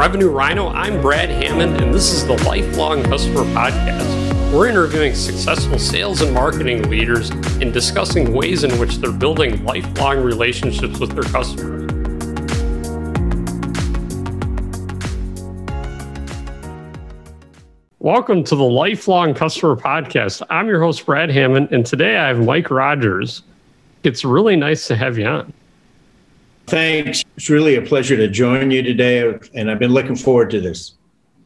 Revenue Rhino. I'm Brad Hammond, and this is the Lifelong Customer Podcast. We're interviewing successful sales and marketing leaders and discussing ways in which they're building lifelong relationships with their customers. Welcome to the Lifelong Customer Podcast. I'm your host, Brad Hammond, and today I have Mike Rogers. It's really nice to have you on. Thanks. It's really a pleasure to join you today, and I've been looking forward to this.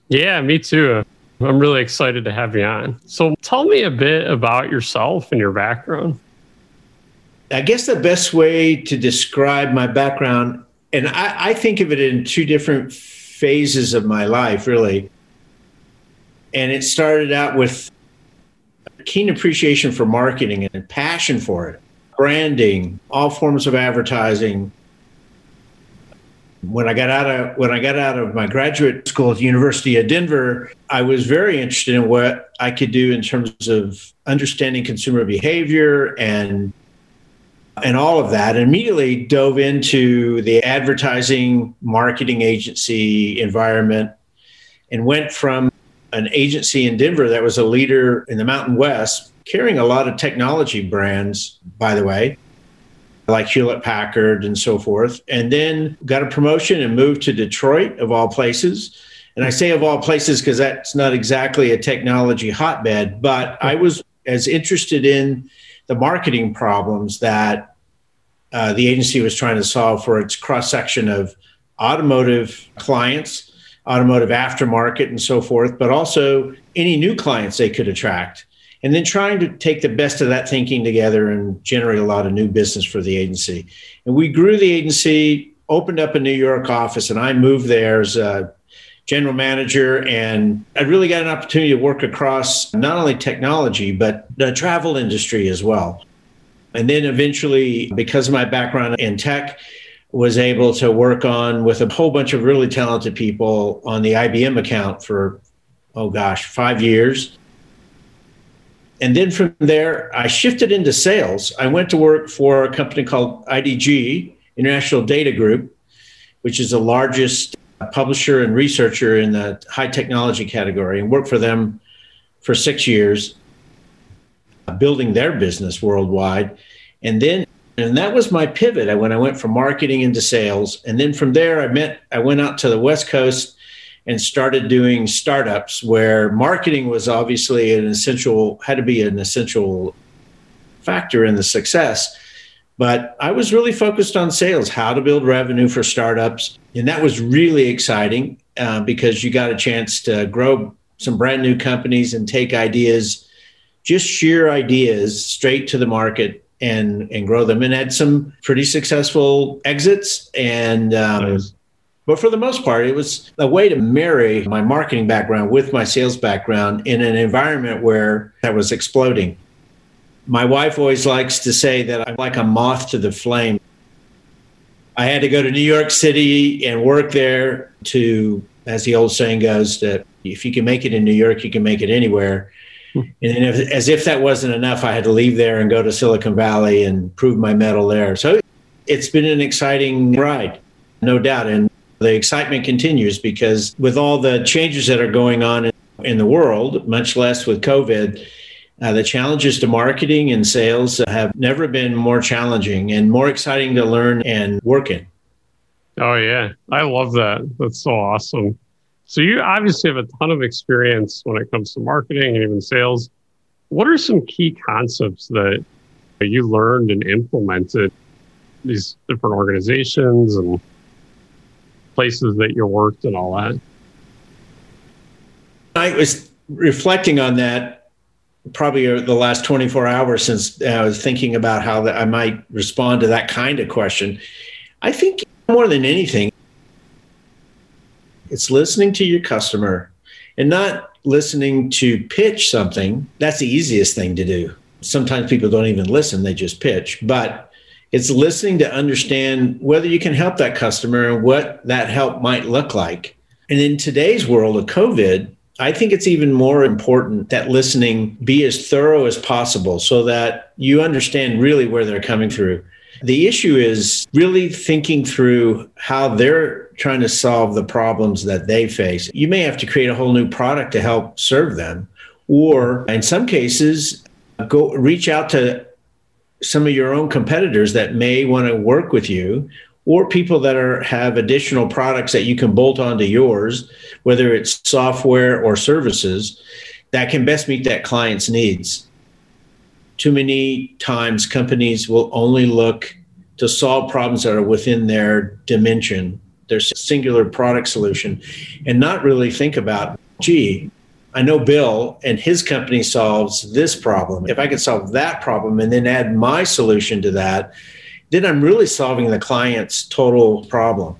Yeah, me too. I'm really excited to have you on. So, tell me a bit about yourself and your background. I guess the best way to describe my background, and I, I think of it in two different phases of my life, really. And it started out with a keen appreciation for marketing and passion for it, branding, all forms of advertising, when I got out of when I got out of my graduate school at the University of Denver, I was very interested in what I could do in terms of understanding consumer behavior and and all of that. And immediately dove into the advertising marketing agency environment and went from an agency in Denver that was a leader in the Mountain West, carrying a lot of technology brands, by the way, like Hewlett Packard and so forth. And then got a promotion and moved to Detroit, of all places. And I say of all places because that's not exactly a technology hotbed, but I was as interested in the marketing problems that uh, the agency was trying to solve for its cross section of automotive clients, automotive aftermarket, and so forth, but also any new clients they could attract and then trying to take the best of that thinking together and generate a lot of new business for the agency. And we grew the agency, opened up a New York office, and I moved there as a general manager. And I really got an opportunity to work across not only technology, but the travel industry as well. And then eventually, because of my background in tech, was able to work on with a whole bunch of really talented people on the IBM account for, oh gosh, five years and then from there, I shifted into sales. I went to work for a company called IDG, International Data Group, which is the largest publisher and researcher in the high technology category, and worked for them for six years, building their business worldwide. And then, and that was my pivot when I went from marketing into sales. And then from there, I met, I went out to the West Coast and started doing startups where marketing was obviously an essential, had to be an essential factor in the success. But I was really focused on sales, how to build revenue for startups. And that was really exciting uh, because you got a chance to grow some brand new companies and take ideas, just sheer ideas, straight to the market and, and grow them and had some pretty successful exits and um, nice but for the most part, it was a way to marry my marketing background with my sales background in an environment where that was exploding. My wife always likes to say that I'm like a moth to the flame. I had to go to New York City and work there to, as the old saying goes, that if you can make it in New York, you can make it anywhere. Hmm. And then, if, as if that wasn't enough, I had to leave there and go to Silicon Valley and prove my mettle there. So it's been an exciting ride, no doubt. And the excitement continues because with all the changes that are going on in, the world, much less with COVID, uh, the challenges to marketing and sales have never been more challenging and more exciting to learn and work in. Oh, yeah. I love that. That's so awesome. So, you obviously have a ton of experience when it comes to marketing and even sales. What are some key concepts that you learned and implemented these different organizations and places that you worked and all that? I was reflecting on that probably uh, the last 24 hours since I was thinking about how that I might respond to that kind of question. I think more than anything, it's listening to your customer and not listening to pitch something. That's the easiest thing to do. Sometimes people don't even listen, they just pitch. But it's listening to understand whether you can help that customer and what that help might look like. And in today's world of COVID, I think it's even more important that listening be as thorough as possible so that you understand really where they're coming through. The issue is really thinking through how they're trying to solve the problems that they face. You may have to create a whole new product to help serve them, or in some cases, go reach out to some of your own competitors that may want to work with you or people that are have additional products that you can bolt onto yours whether it's software or services that can best meet that client's needs. Too many times companies will only look to solve problems that are within their dimension their singular product solution and not really think about gee I know Bill and his company solves this problem. If I could solve that problem and then add my solution to that, then I'm really solving the client's total problem.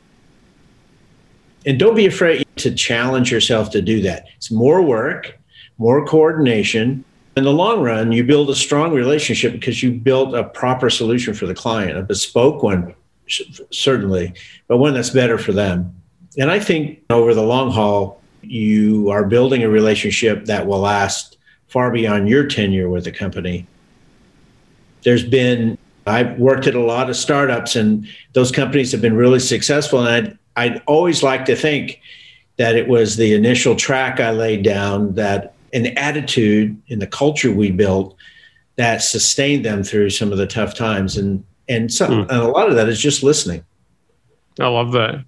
And don't be afraid to challenge yourself to do that. It's more work, more coordination. In the long run, you build a strong relationship because you built a proper solution for the client, a bespoke one, certainly, but one that's better for them. And I think over the long haul, you are building a relationship that will last far beyond your tenure with the company. There's been, I've worked at a lot of startups, and those companies have been really successful. And I'd, I'd always like to think that it was the initial track I laid down, that an attitude in the culture we built that sustained them through some of the tough times. And and some mm. and a lot of that is just listening. I love that.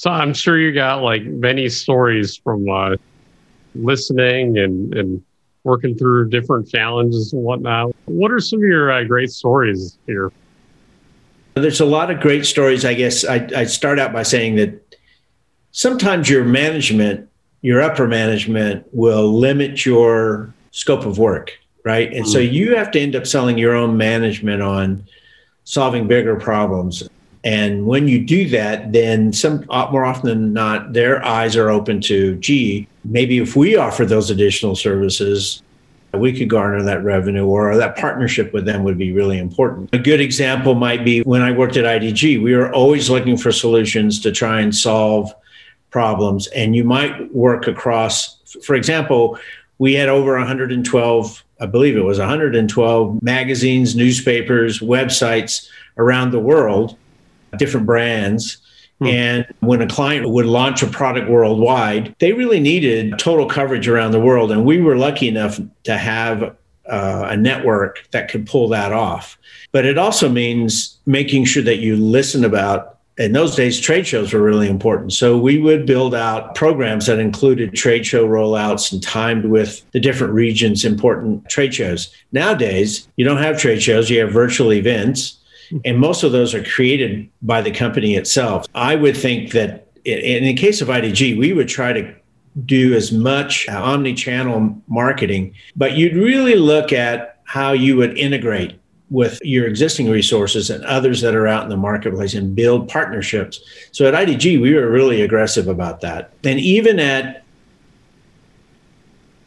So I'm sure you got like many stories from uh, listening and, and working through different challenges and whatnot. What are some of your uh, great stories here? There's a lot of great stories. I guess I, I start out by saying that sometimes your management, your upper management, will limit your scope of work, right? And mm. so you have to end up selling your own management on solving bigger problems. And when you do that, then some uh, more often than not, their eyes are open to, gee, maybe if we offer those additional services, we could garner that revenue or that partnership with them would be really important. A good example might be when I worked at IDG, we were always looking for solutions to try and solve problems. And you might work across, for example, we had over 112, I believe it was 112 magazines, newspapers, websites around the world different brands. Hmm. And when a client would launch a product worldwide, they really needed total coverage around the world. And we were lucky enough to have uh, a network that could pull that off. But it also means making sure that you listen about. In those days, trade shows were really important. So we would build out programs that included trade show rollouts and timed with the different regions' important trade shows. Nowadays, you don't have trade shows, you have virtual events and most of those are created by the company itself. I would think that in the case of IDG, we would try to do as much uh, omni-channel marketing, but you'd really look at how you would integrate with your existing resources and others that are out in the marketplace and build partnerships. So at IDG, we were really aggressive about that. And even at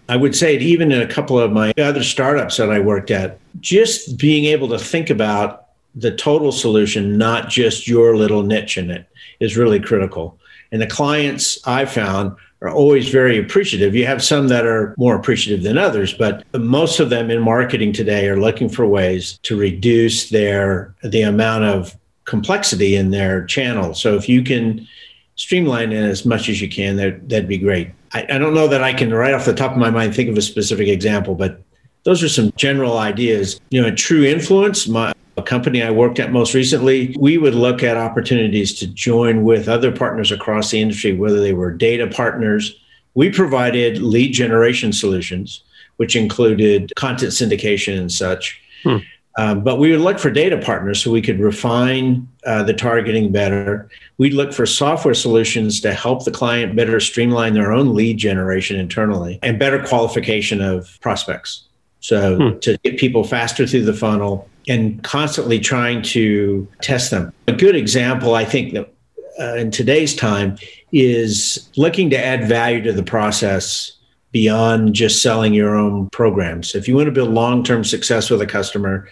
I would say it even in a couple of my other startups that I worked at, just being able to think about the total solution, not just your little niche in it, is really critical. And the clients I found are always very appreciative. You have some that are more appreciative than others, but most of them in marketing today are looking for ways to reduce their the amount of complexity in their channel. So if you can streamline it as much as you can, that that'd be great. I, I don't know that I can right off the top of my mind think of a specific example, but those are some general ideas. You know, a true influence. My a company I worked at most recently, we would look at opportunities to join with other partners across the industry, whether they were data partners. We provided lead generation solutions, which included content syndication and such. Hmm. Um, but we would look for data partners so we could refine uh, the targeting better. We'd look for software solutions to help the client better streamline their own lead generation internally and better qualification of prospects. So hmm. to get people faster through the funnel and constantly trying to test them. A good example, I think, that uh, in today's time is looking to add value to the process beyond just selling your own programs. If you want to build long-term success with a customer,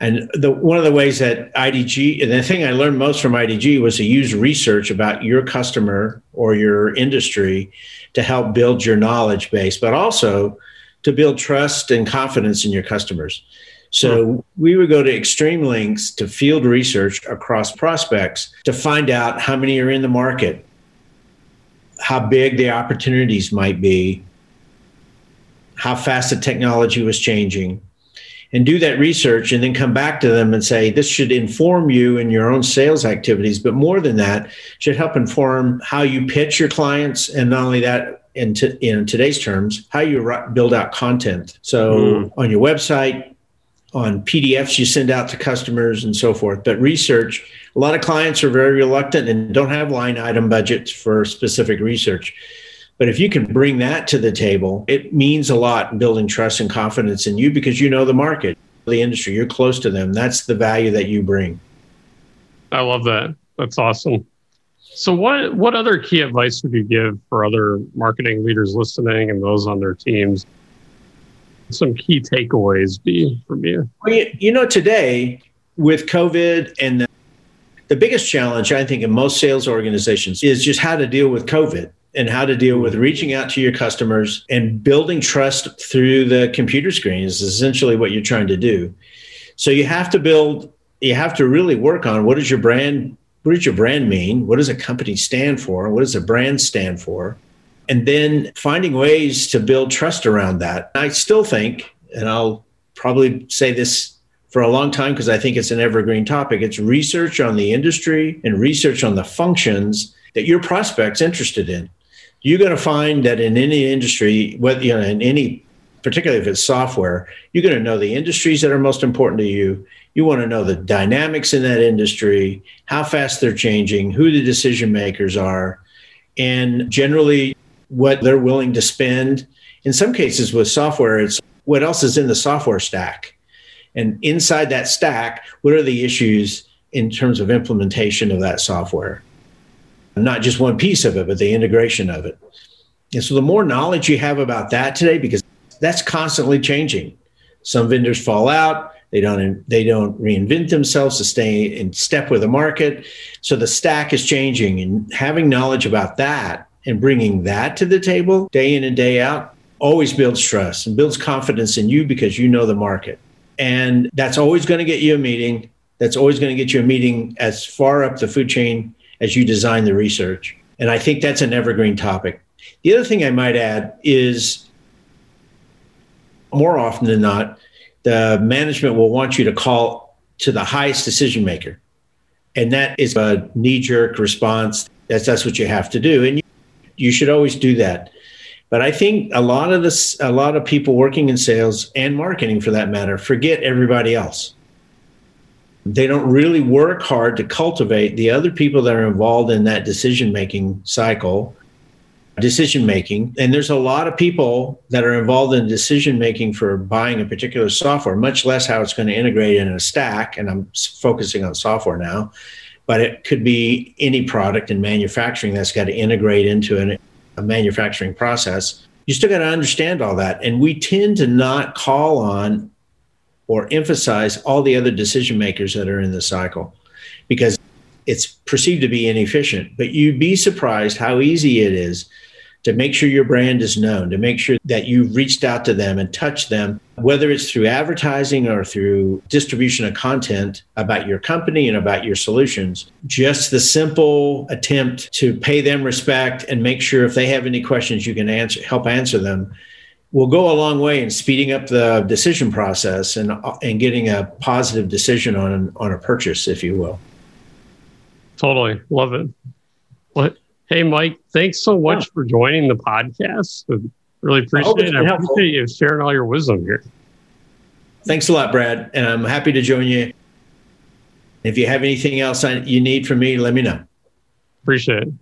and the, one of the ways that IDG, and the thing I learned most from IDG was to use research about your customer or your industry to help build your knowledge base, but also to build trust and confidence in your customers. So we would go to extreme lengths to field research across prospects to find out how many are in the market, how big the opportunities might be, how fast the technology was changing, and do that research and then come back to them and say, this should inform you in your own sales activities. But more than that, should help inform how you pitch your clients. And not only that, in, t- in today's terms, how you build out content. So mm. on your website, on PDFs you send out to customers and so forth. But research, a lot of clients are very reluctant and don't have line item budgets for specific research. But if you can bring that to the table, it means a lot in building trust and confidence in you because you know the market, the industry, you're close to them. That's the value that you bring. I love that. That's awesome. So what what other key advice would you give for other marketing leaders listening and those on their teams? Some key takeaways be from you. Well, you, know, today with COVID and the, the biggest challenge I think in most sales organizations is just how to deal with COVID and how to deal with reaching out to your customers and building trust through the computer screen is essentially what you're trying to do. So you have to build, you have to really work on what does your brand, what does your brand mean? What does a company stand for? What does a brand stand for? And then finding ways to build trust around that. I still think, and I'll probably say this for a long time because I think it's an evergreen topic. It's research on the industry and research on the functions that your prospect's interested in you're going to find that in any industry, whether you know in any, particularly if it's software, you're going to know the industries that are most important to you. You want to know the dynamics in that industry, how fast they're changing, who the decision makers are, and generally what they're willing to spend. In some cases, with software, it's what else is in the software stack. And inside that stack, what are the issues in terms of implementation of that software? not just one piece of it, but the integration of it. And so the more knowledge you have about that today, because that's constantly changing. Some vendors fall out. They don't they don't reinvent themselves to stay in step with the market. So the stack is changing, and having knowledge about that and bringing that to the table day in and day out always builds trust and builds confidence in you because you know the market. And that's always going to get you a meeting. That's always going to get you a meeting as far up the food chain as you design the research. And I think that's an evergreen topic. The other thing I might add is more often than not, the management will want you to call to the highest decision maker. And that is a knee jerk response. That's, that's what you have to do. And you, should always do that. But I think a lot of this, a lot of people working in sales and marketing for that matter, forget everybody else. They don't really work hard to cultivate the other people that are involved in that decision making cycle decision making and there's a lot of people that are involved in decision making for buying a particular software much less how it's going to integrate in a stack. And i'm focusing on software now but it could be any product in manufacturing that's got to integrate into an, a manufacturing process you still got to understand all that and we tend to not call on or emphasize all the other decision makers that are in the cycle because it's perceived to be inefficient. But you'd be surprised how easy it is to make sure your brand is known, to make sure that you've reached out to them and touched them, whether it's through advertising or through distribution of content about your company and about your solutions. Just the simple attempt to pay them respect and make sure if they have any questions, you can answer, help answer them will go a long way in speeding up the decision process and and getting a positive decision on on a purchase, if you will. Totally love it. What? Hey, Mike, thanks so much for joining the podcast. Really appreciate it. I appreciate you sharing all your wisdom here. Thanks a lot, Brad, and I'm happy to join you. If you have anything else you need from me, let me know. Appreciate it.